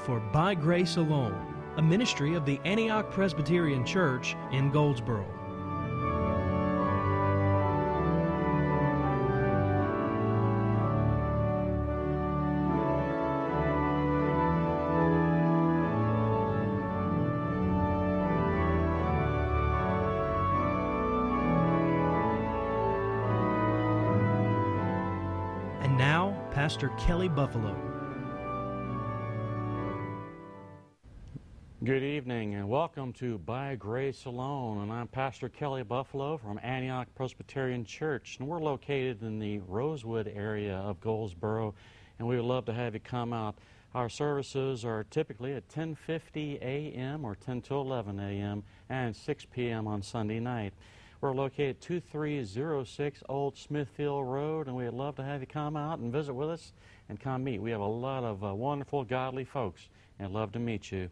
for By Grace Alone, a ministry of the Antioch Presbyterian Church in Goldsboro. And now, Pastor Kelley Buffaloe. Good evening and welcome to By Grace Alone. And I'm Pastor Kelley Buffaloe from Antioch Presbyterian Church. And we're located in the Rosewood area of Goldsboro. And we would love to have you come out. Our services are typically at 10:50 a.m. or 10 to 11 a.m. and 6 p.m. on Sunday night. We're located at 2306 Old Smithfield Road, and we'd love to have you come out and visit with us and come meet. We have a lot of uh, wonderful, godly folks, and love to meet you.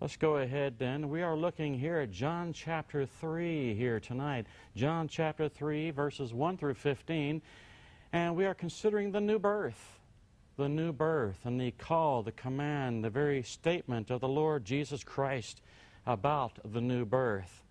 Let's go ahead then. We are looking here at John chapter 3 here tonight. John chapter 3, verses 1 through 15. And we are considering the new birth. The new birth and the call, the command, the very statement of the Lord Jesus Christ about the new birth.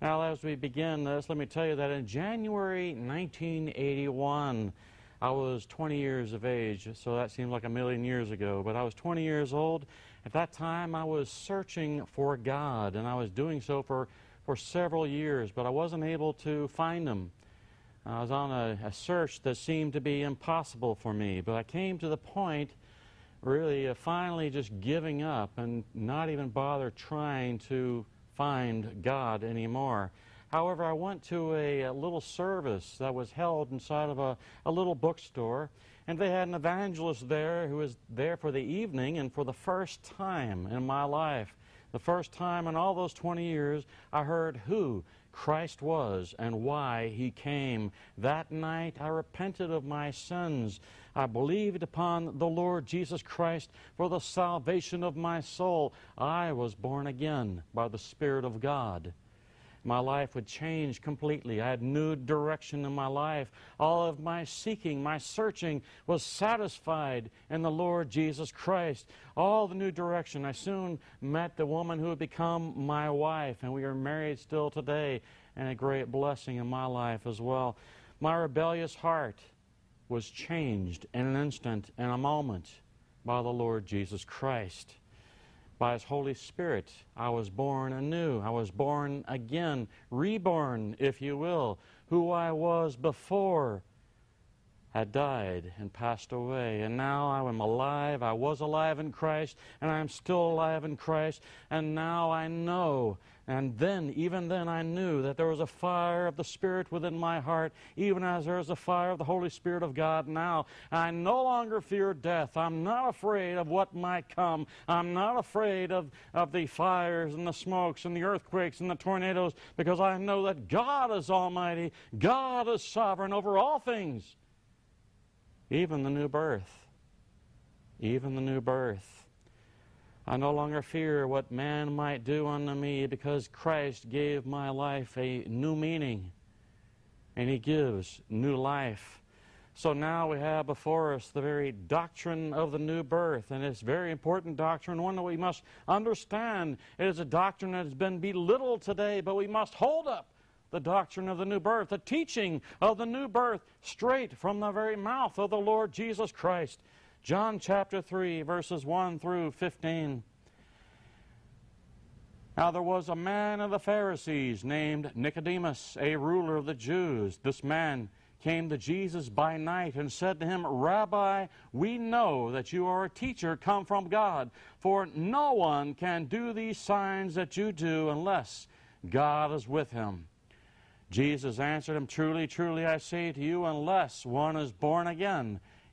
Now, as we begin this, let me tell you that in January 1981, I was 20 years of age, so that seems like a million years ago, but I was 20 years old. At that time, I was searching for God, and I was doing so for, for several years, but I wasn't able to find Him. I was on a, a search that seemed to be impossible for me, but I came to the point, really, of finally just giving up and not even bother trying to find God anymore. However, I went to a, a, little service that was held inside of a, a little bookstore, and they had an evangelist there who was there for the evening, and for the first time in my life, the first time in all those 20 years, I heard who Christ was and why he came. That night I repented of my sins. I believed upon the Lord Jesus Christ for the salvation of my soul. I was born again by the Spirit of God. My life would change completely. I had new direction in my life. All of my seeking, my searching was satisfied in the Lord Jesus Christ. All the new direction. I soon met the woman who would become my wife, and we are married still today, and a great blessing in my life as well. My rebellious heart was changed in an instant, in a moment, by the Lord Jesus Christ by His Holy Spirit. I was born anew. I was born again, reborn, if you will. Who I was before had died and passed away. And now I am alive. I was alive in Christ, and I am still alive in Christ. And now I know. And then, even then, I knew that there was a fire of the Spirit within my heart, even as there is a fire of the Holy Spirit of God now. I no longer fear death. I'm not afraid of what might come. I'm not afraid of, of the fires and the smokes and the earthquakes and the tornadoes because I know that God is almighty. God is sovereign over all things even the new birth. Even the new birth. I no longer fear what man might do unto me because Christ gave my life a new meaning and He gives new life. So now we have before us the very doctrine of the new birth, and it's a very important doctrine, one that we must understand. It is a doctrine that has been belittled today, but we must hold up the doctrine of the new birth, the teaching of the new birth, straight from the very mouth of the Lord Jesus Christ. John chapter 3, verses 1 through 15. Now there was a man of the Pharisees named Nicodemus, a ruler of the Jews. This man came to Jesus by night and said to him, Rabbi, we know that you are a teacher come from God, for no one can do these signs that you do unless God is with him. Jesus answered him, Truly, truly, I say to you, unless one is born again,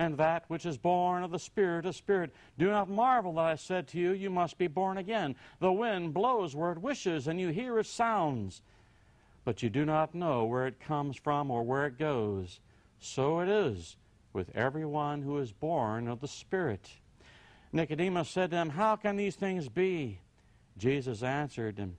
and that which is born of the Spirit is spirit. Do not marvel that I said to you, You must be born again. The wind blows where it wishes, and you hear its sounds, but you do not know where it comes from or where it goes. So it is with everyone who is born of the Spirit. Nicodemus said to him, How can these things be? Jesus answered him,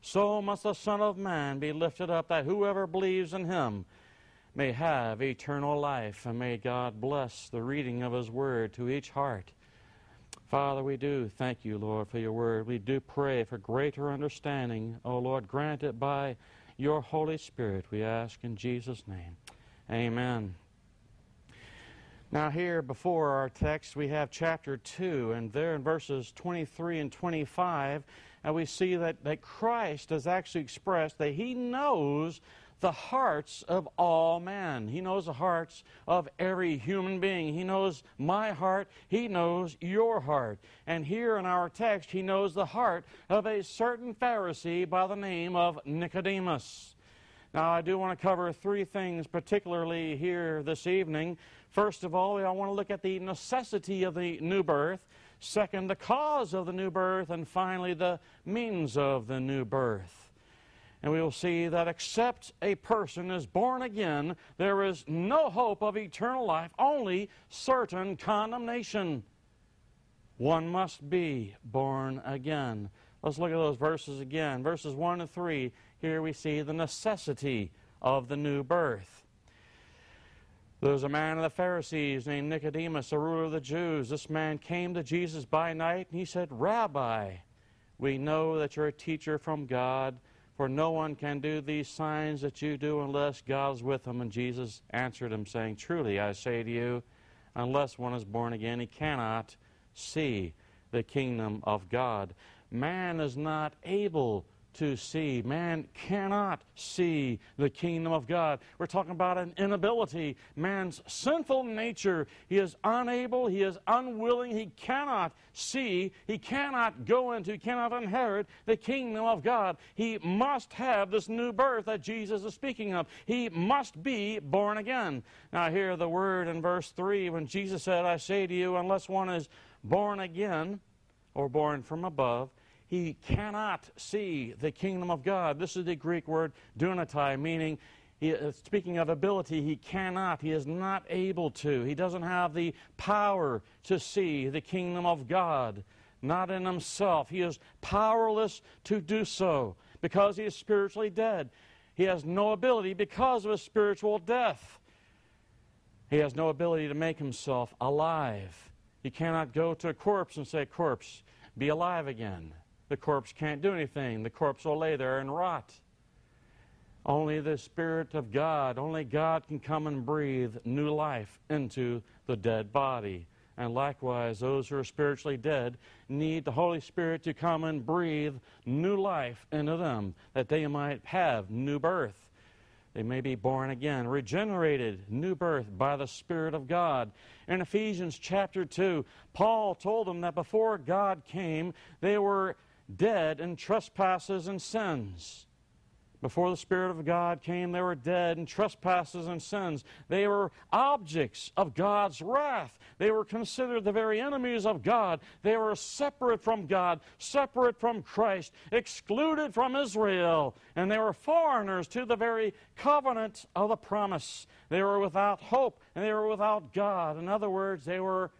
so must the Son of Man be lifted up, that whoever believes in him may have eternal life. And may God bless the reading of his word to each heart. Father, we do thank you, Lord, for your word. We do pray for greater understanding. Oh, Lord, grant it by your Holy Spirit, we ask in Jesus' name. Amen. Now, here before our text, we have chapter 2, and there in verses 23 and 25, and we see that, that Christ has actually expressed that he knows the hearts of all men. He knows the hearts of every human being. He knows my heart. He knows your heart. And here in our text, he knows the heart of a certain Pharisee by the name of Nicodemus. Now, I do want to cover three things, particularly here this evening. First of all, I want to look at the necessity of the new birth. Second, the cause of the new birth. And finally, the means of the new birth. And we will see that except a person is born again, there is no hope of eternal life, only certain condemnation. One must be born again. Let's look at those verses again. Verses 1 and 3. Here we see the necessity of the new birth. There was a man of the Pharisees named Nicodemus, a ruler of the Jews. This man came to Jesus by night and he said, Rabbi, we know that you're a teacher from God for no one can do these signs that you do unless God is with him. And Jesus answered him, saying, Truly I say to you, unless one is born again, he cannot see the kingdom of God. Man is not able to see. Man cannot see the kingdom of God. We're talking about an inability. Man's sinful nature. He is unable, he is unwilling, he cannot see, he cannot go into, he cannot inherit the kingdom of God. He must have this new birth that Jesus is speaking of. He must be born again. Now, hear the word in verse 3 when Jesus said, I say to you, unless one is born again or born from above, he cannot see the kingdom of God. This is the Greek word dunatai, meaning he, uh, speaking of ability, he cannot, he is not able to. He doesn't have the power to see the kingdom of God, not in himself. He is powerless to do so because he is spiritually dead. He has no ability because of his spiritual death. He has no ability to make himself alive. He cannot go to a corpse and say, Corpse, be alive again. The corpse can't do anything. The corpse will lay there and rot. Only the Spirit of God, only God can come and breathe new life into the dead body. And likewise, those who are spiritually dead need the Holy Spirit to come and breathe new life into them, that they might have new birth. They may be born again, regenerated, new birth by the Spirit of God. In Ephesians chapter 2, Paul told them that before God came, they were dead in trespasses and sins. Before the Spirit of God came, they were dead in trespasses and sins. They were objects of God's wrath. They were considered the very enemies of God. They were separate from God, separate from Christ, excluded from Israel, and they were foreigners to the very covenant of the promise. They were without hope and they were without God. In other words, they were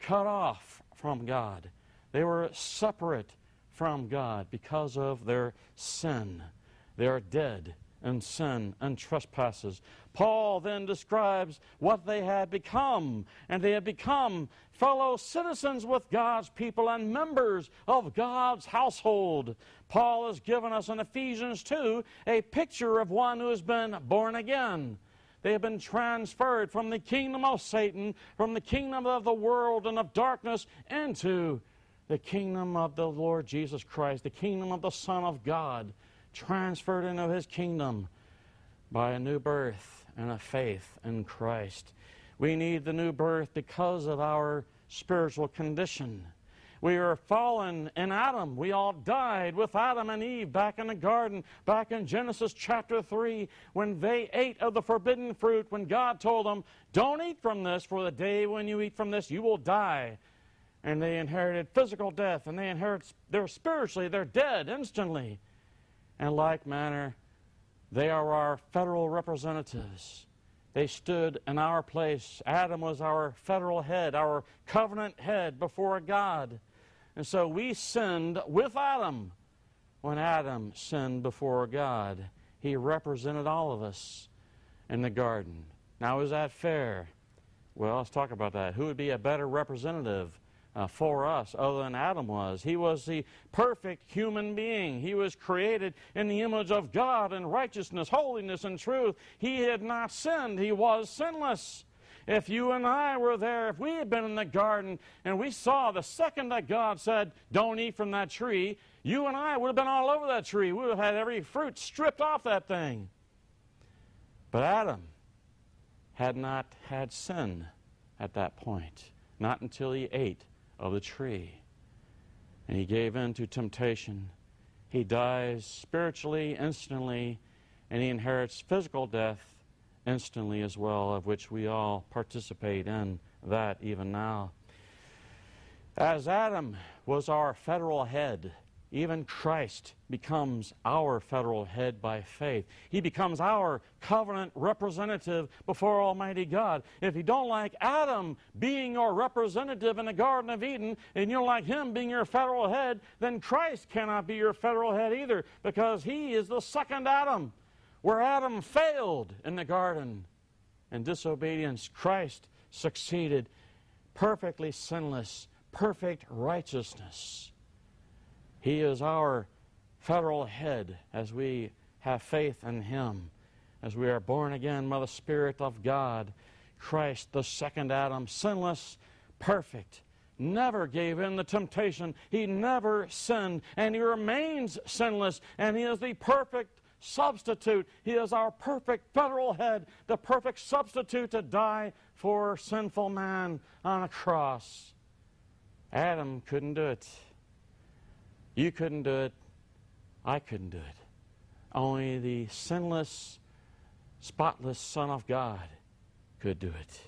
cut off from God. They were separate from God because of their sin. They are dead in sin and trespasses. Paul then describes what they had become, and they had become fellow citizens with God's people and members of God's household. Paul has given us in Ephesians 2 a picture of one who has been born again. They have been transferred from the kingdom of Satan, from the kingdom of the world and of darkness, into the kingdom of the Lord Jesus Christ, the kingdom of the Son of God, transferred into his kingdom by a new birth. and a faith in Christ. We need the new birth because of our spiritual condition. We are fallen in Adam. We all died with Adam and Eve back in the garden, back in Genesis chapter 3, when they ate of the forbidden fruit, when God told them, Don't eat from this, for the day when you eat from this, you will die. And they inherited physical death, and they inherit, they're spiritually, they're dead instantly. In like manner, they are our federal representatives. They stood in our place. Adam was our federal head, our covenant head before God. And so we sinned with Adam when Adam sinned before God. He represented all of us in the garden. Now, is that fair? Well, let's talk about that. Who would be a better representative uh, for us other than Adam was? He was the perfect human being. He was created in the image of God in righteousness, holiness, and truth. He had not sinned, he was sinless. If you and I were there, if we had been in the garden and we saw the second that God said, Don't eat from that tree, you and I would have been all over that tree. We would have had every fruit stripped off that thing. But Adam had not had sin at that point, not until he ate of the tree. And he gave in to temptation. He dies spiritually, instantly, and he inherits physical death instantly as well, of which we all participate in that even now. As Adam was our federal head, even Christ becomes our federal head by faith. He becomes our covenant representative before Almighty God. If you don't like Adam being your representative in the Garden of Eden, and you don't like him being your federal head, then Christ cannot be your federal head either, because he is the second Adam. Where Adam failed in the garden in disobedience, Christ succeeded perfectly sinless, perfect righteousness. He is our federal head as we have faith in Him, as we are born again by the Spirit of God. Christ, the second Adam, sinless, perfect, never gave in the temptation. He never sinned, and He remains sinless, and He is the perfect substitute. He is our perfect federal head, the perfect substitute to die for sinful man on a cross. Adam couldn't do it. You couldn't do it. I couldn't do it. Only the sinless, spotless Son of God could do it.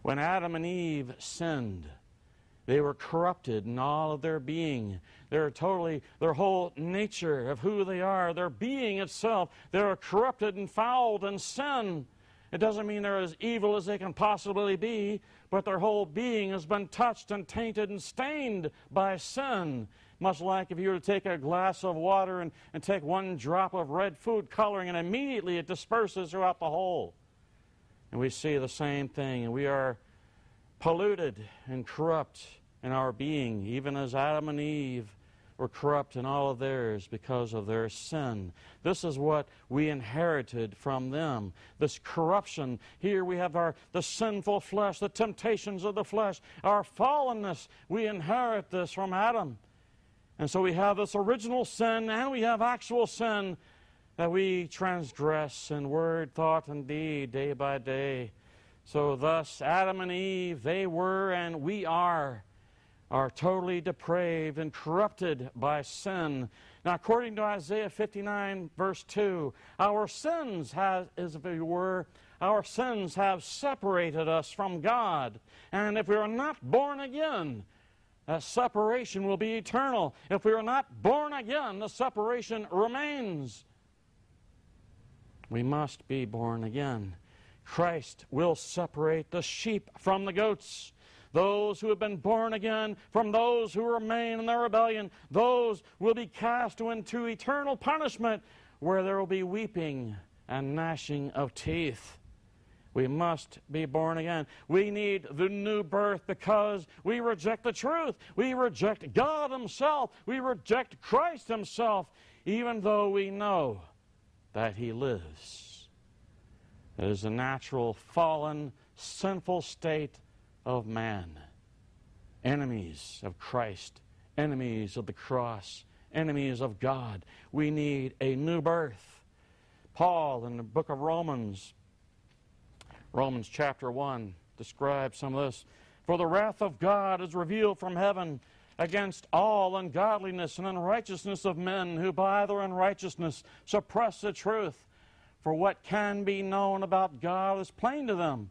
When Adam and Eve sinned, they were corrupted in all of their being. They're totally, their whole nature of who they are, their being itself, they're corrupted and fouled in sin. It doesn't mean they're as evil as they can possibly be, but their whole being has been touched and tainted and stained by sin. Much like if you were to take a glass of water and, and take one drop of red food coloring, and immediately it disperses throughout the whole. And we see the same thing, and we are polluted and corrupt in our being, even as Adam and Eve were corrupt in all of theirs because of their sin. This is what we inherited from them. This corruption. Here we have our the sinful flesh, the temptations of the flesh, our fallenness. We inherit this from Adam. And so we have this original sin and we have actual sin that we transgress in word, thought, and deed day by day. So thus Adam and Eve, they were and we are are totally depraved and corrupted by sin. Now, according to Isaiah 59, verse 2, our sins have, as if it were, our sins have separated us from God. And if we are not born again, that separation will be eternal. If we are not born again, the separation remains. We must be born again. Christ will separate the sheep from the goats those who have been born again from those who remain in their rebellion. Those will be cast into eternal punishment where there will be weeping and gnashing of teeth. We must be born again. We need the new birth because we reject the truth. We reject God Himself. We reject Christ Himself, even though we know that He lives. It is a natural, fallen, sinful state of man, enemies of Christ, enemies of the cross, enemies of God. We need a new birth. Paul in the book of Romans Romans chapter 1 describes some of this. For the wrath of God is revealed from heaven against all ungodliness and unrighteousness of men who by their unrighteousness suppress the truth. For what can be known about God is plain to them,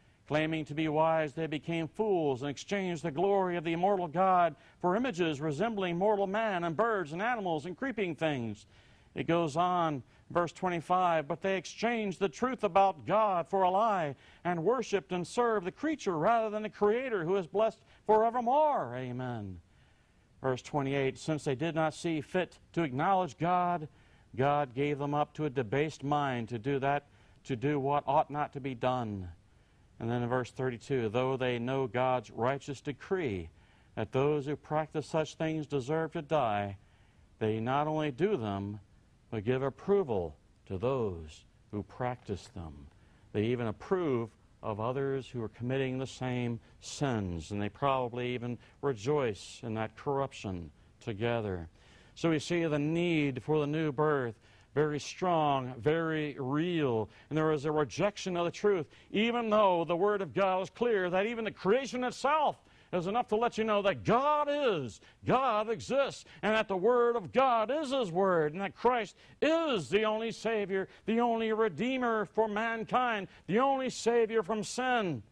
Claiming to be wise, they became fools and exchanged the glory of the immortal God for images resembling mortal man and birds and animals and creeping things. It goes on, verse 25, but they exchanged the truth about God for a lie and worshiped and served the creature rather than the Creator who is blessed forevermore. Amen. Verse 28, since they did not see fit to acknowledge God, God gave them up to a debased mind to do that, to do what ought not to be done. And then in verse 32, though they know God's righteous decree that those who practice such things deserve to die, they not only do them, but give approval to those who practice them. They even approve of others who are committing the same sins, and they probably even rejoice in that corruption together. So we see the need for the new birth very strong, very real. And there is a rejection of the truth, even though the Word of God is clear that even the creation itself is enough to let you know that God is, God exists, and that the Word of God is His Word, and that Christ is the only Savior, the only Redeemer for mankind, the only Savior from sin.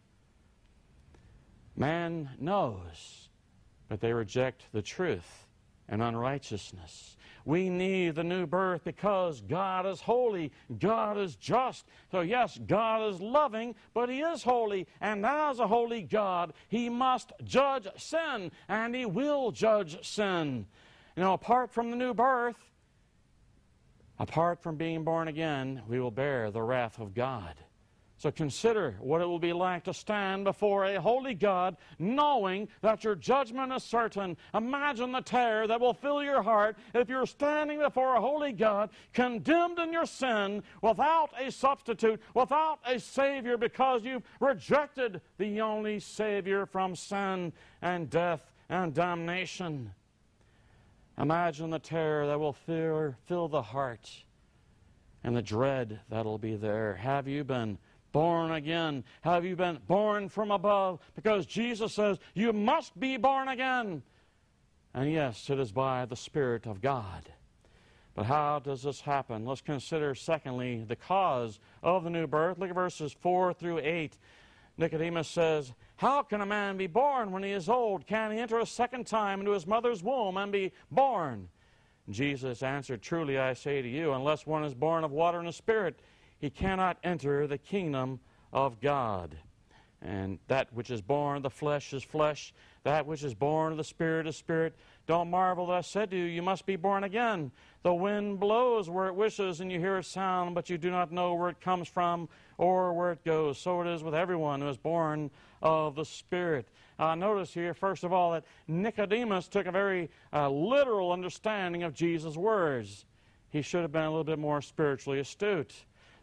Man knows, but they reject the truth and unrighteousness. We need the new birth because God is holy, God is just. So, yes, God is loving, but He is holy. And as a holy God, He must judge sin, and He will judge sin. You know, apart from the new birth, apart from being born again, we will bear the wrath of God. So consider what it will be like to stand before a holy God knowing that your judgment is certain. Imagine the terror that will fill your heart if you're standing before a holy God condemned in your sin without a substitute, without a Savior because you've rejected the only Savior from sin and death and damnation. Imagine the terror that will fill, fill the heart and the dread that'll be there. Have you been born again? Have you been born from above? Because Jesus says you must be born again. And yes, it is by the Spirit of God. But how does this happen? Let's consider, secondly, the cause of the new birth. Look at verses 4 through 8. Nicodemus says, How can a man be born when he is old? Can he enter a second time into his mother's womb and be born? Jesus answered, Truly I say to you, unless one is born of water and the Spirit, he cannot enter the kingdom of God. And that which is born of the flesh is flesh, that which is born of the Spirit is spirit. Don't marvel that I said to you, You must be born again. The wind blows where it wishes, and you hear its sound, but you do not know where it comes from or where it goes. So it is with everyone who is born of the Spirit. Uh, notice here, first of all, that Nicodemus took a very uh, literal understanding of Jesus' words. He should have been a little bit more spiritually astute.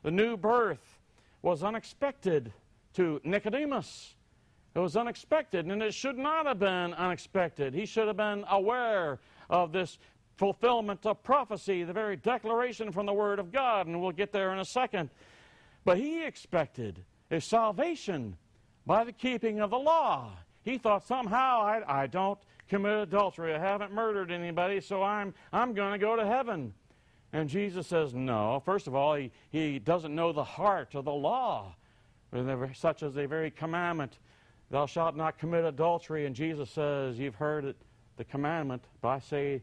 The new birth was unexpected to Nicodemus. It was unexpected, and it should not have been unexpected. He should have been aware of this fulfillment of prophecy, the very declaration from the Word of God, and we'll get there in a second. But he expected a salvation by the keeping of the law. He thought somehow I, I don't commit adultery, I haven't murdered anybody, so I'm, I'm going to go to heaven. And Jesus says, no. First of all, he, he doesn't know the heart of the law, such as a very commandment, thou shalt not commit adultery. And Jesus says, you've heard it, the commandment, but I say,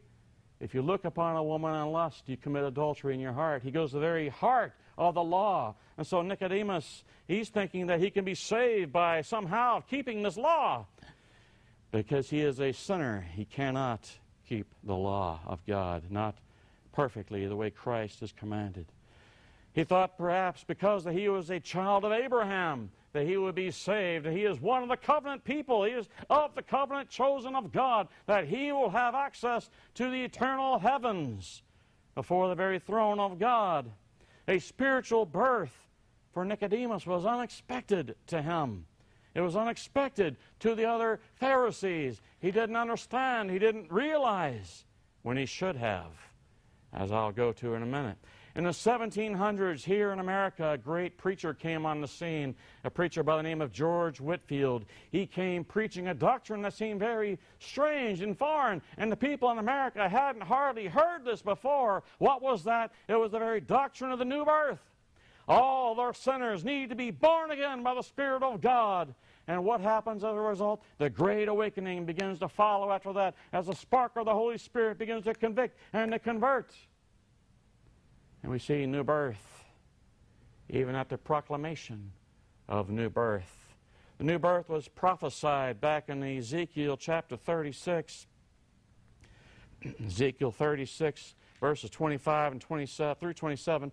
if you look upon a woman in lust, you commit adultery in your heart. He goes to the very heart of the law. And so Nicodemus, he's thinking that he can be saved by somehow keeping this law. Because he is a sinner, he cannot keep the law of God, not perfectly the way Christ has commanded. He thought perhaps because he was a child of Abraham that he would be saved. He is one of the covenant people. He is of the covenant chosen of God, that he will have access to the eternal heavens before the very throne of God. A spiritual birth for Nicodemus was unexpected to him. It was unexpected to the other Pharisees. He didn't understand, he didn't realize when he should have, as I'll go to in a minute. In the 1700s, here in America, a great preacher came on the scene, a preacher by the name of George Whitefield. He came preaching a doctrine that seemed very strange and foreign, and the people in America hadn't hardly heard this before. What was that? It was the very doctrine of the new birth. All their sinners need to be born again by the Spirit of God. And what happens as a result? The great awakening begins to follow after that as the spark of the Holy Spirit begins to convict and to convert. And we see new birth, even at the proclamation of new birth. The new birth was prophesied back in Ezekiel chapter 36. Ezekiel 36, verses 25 and 27 through 27.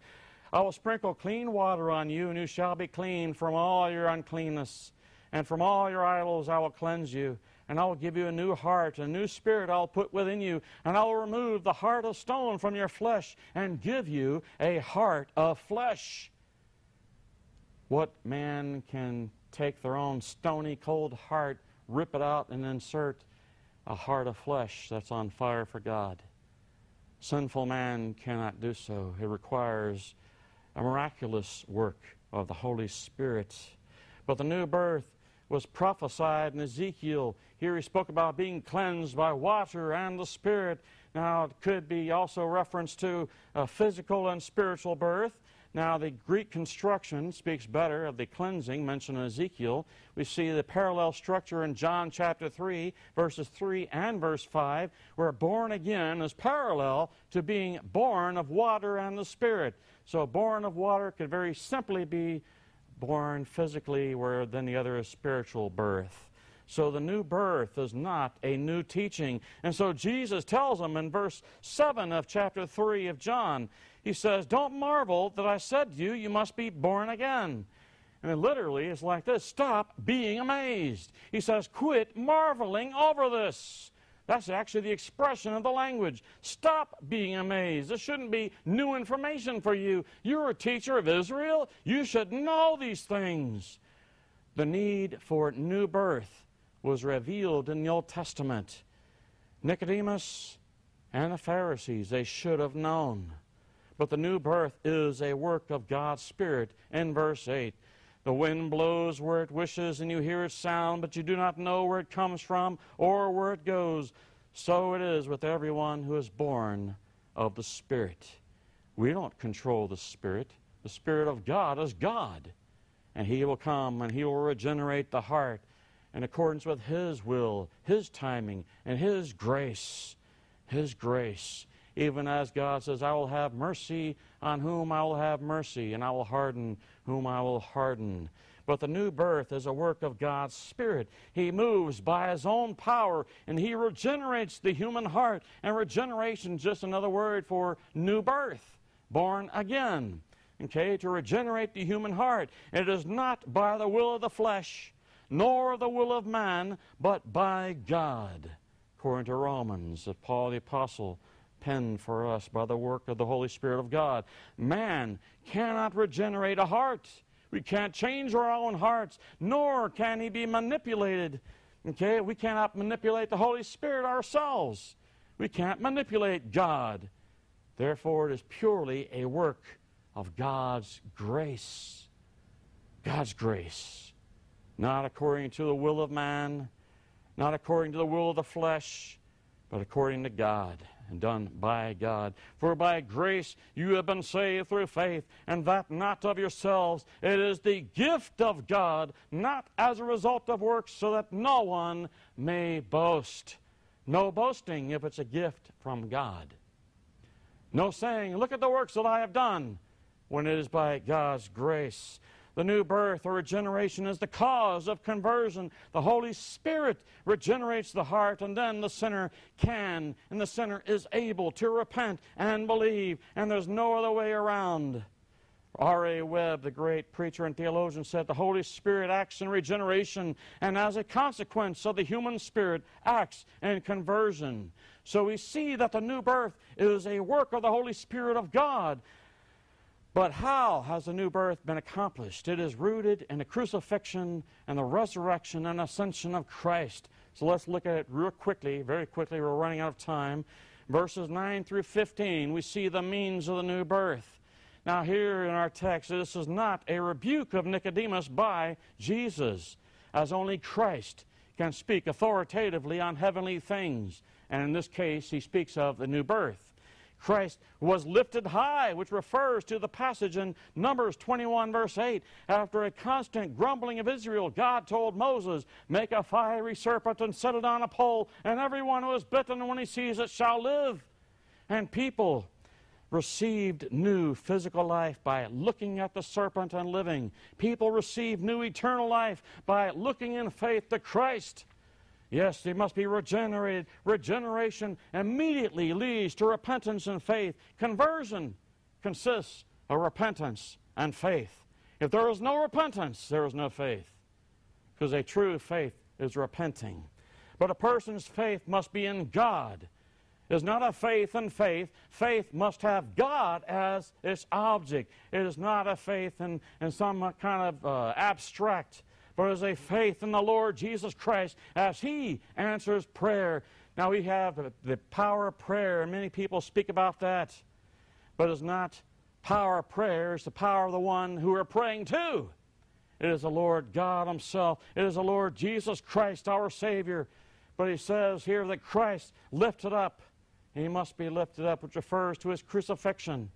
I will sprinkle clean water on you, and you shall be clean from all your uncleanness. And from all your idols I will cleanse you and I will give you a new heart, a new spirit I'll put within you, and I will remove the heart of stone from your flesh and give you a heart of flesh. What man can take their own stony, cold heart, rip it out, and insert a heart of flesh that's on fire for God? Sinful man cannot do so. It requires a miraculous work of the Holy Spirit. But the new birth was prophesied in Ezekiel. Here he spoke about being cleansed by water and the Spirit. Now, it could be also reference to a physical and spiritual birth. Now, the Greek construction speaks better of the cleansing mentioned in Ezekiel. We see the parallel structure in John chapter 3, verses 3 and verse 5, where born again is parallel to being born of water and the Spirit. So, born of water could very simply be born physically, where then the other is spiritual birth. So the new birth is not a new teaching. And so Jesus tells them in verse 7 of chapter 3 of John, he says, Don't marvel that I said to you, you must be born again. And it literally, it's like this stop being amazed. He says, Quit marveling over this. That's actually the expression of the language. Stop being amazed. This shouldn't be new information for you. You're a teacher of Israel. You should know these things. The need for new birth was revealed in the Old Testament. Nicodemus and the Pharisees, they should have known. But the new birth is a work of God's Spirit in verse 8. The wind blows where it wishes, and you hear its sound, but you do not know where it comes from or where it goes. So it is with everyone who is born of the Spirit. We don't control the Spirit. The Spirit of God is God. And He will come and He will regenerate the heart in accordance with His will, His timing, and His grace. His grace. Even as God says, I will have mercy on whom I will have mercy, and I will harden whom I will harden. But the new birth is a work of God's Spirit. He moves by His own power and He regenerates the human heart. And regeneration is just another word for new birth, born again. Okay, to regenerate the human heart. It is not by the will of the flesh, nor the will of man, but by God. According to Romans, Paul the Apostle penned for us by the work of the Holy Spirit of God. Man cannot regenerate a heart. We can't change our own hearts, nor can he be manipulated. Okay? We cannot manipulate the Holy Spirit ourselves. We can't manipulate God. Therefore, it is purely a work of God's grace. God's grace. Not according to the will of man, not according to the will of the flesh, but according to God and done by God. For by grace you have been saved through faith, and that not of yourselves. It is the gift of God, not as a result of works, so that no one may boast. No boasting if it's a gift from God. No saying, Look at the works that I have done, when it is by God's grace. The new birth or regeneration is the cause of conversion. The Holy Spirit regenerates the heart, and then the sinner can, and the sinner is able to repent and believe, and there's no other way around. R.A. Webb, the great preacher and theologian, said the Holy Spirit acts in regeneration, and as a consequence of the human spirit, acts in conversion. So we see that the new birth is a work of the Holy Spirit of God. But how has the new birth been accomplished? It is rooted in the crucifixion and the resurrection and ascension of Christ. So let's look at it real quickly, very quickly. We're running out of time. Verses 9 through 15, we see the means of the new birth. Now, here in our text, this is not a rebuke of Nicodemus by Jesus, as only Christ can speak authoritatively on heavenly things. And in this case, he speaks of the new birth. Christ was lifted high, which refers to the passage in Numbers 21, verse 8. After a constant grumbling of Israel, God told Moses, Make a fiery serpent and set it on a pole, and everyone who is bitten when he sees it shall live. And people received new physical life by looking at the serpent and living. People received new eternal life by looking in faith to Christ. Yes, they must be regenerated. Regeneration immediately leads to repentance and faith. Conversion consists of repentance and faith. If there is no repentance, there is no faith. Because a true faith is repenting. But a person's faith must be in God. It is not a faith in faith. Faith must have God as its object. It is not a faith in, in some kind of uh, abstract but as a faith in the Lord Jesus Christ as He answers prayer. Now we have the power of prayer, and many people speak about that, but it's not power of prayer, it's the power of the one who we're praying to. It is the Lord God Himself. It is the Lord Jesus Christ, our Savior. But He says here that Christ lifted up, He must be lifted up, which refers to His crucifixion.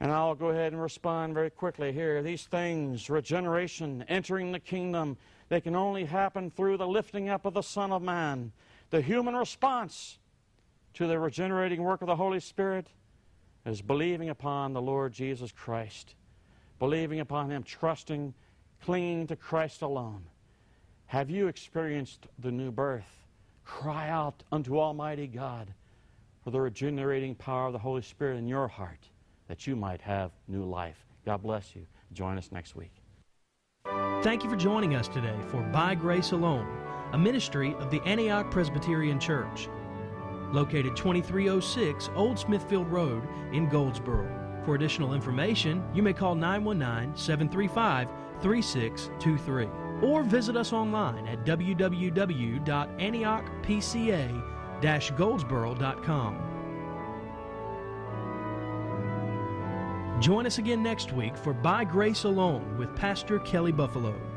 And I'll go ahead and respond very quickly here. These things, regeneration, entering the kingdom, they can only happen through the lifting up of the Son of Man. The human response to the regenerating work of the Holy Spirit is believing upon the Lord Jesus Christ, believing upon Him, trusting, clinging to Christ alone. Have you experienced the new birth? Cry out unto Almighty God for the regenerating power of the Holy Spirit in your heart that you might have new life. God bless you. Join us next week. Thank you for joining us today for By Grace Alone, a ministry of the Antioch Presbyterian Church, located 2306 Old Smithfield Road in Goldsboro. For additional information, you may call 919 735 3623 or visit us online at www.antiochpca Join us again next week for By Grace Alone with Pastor Kelley Buffaloe.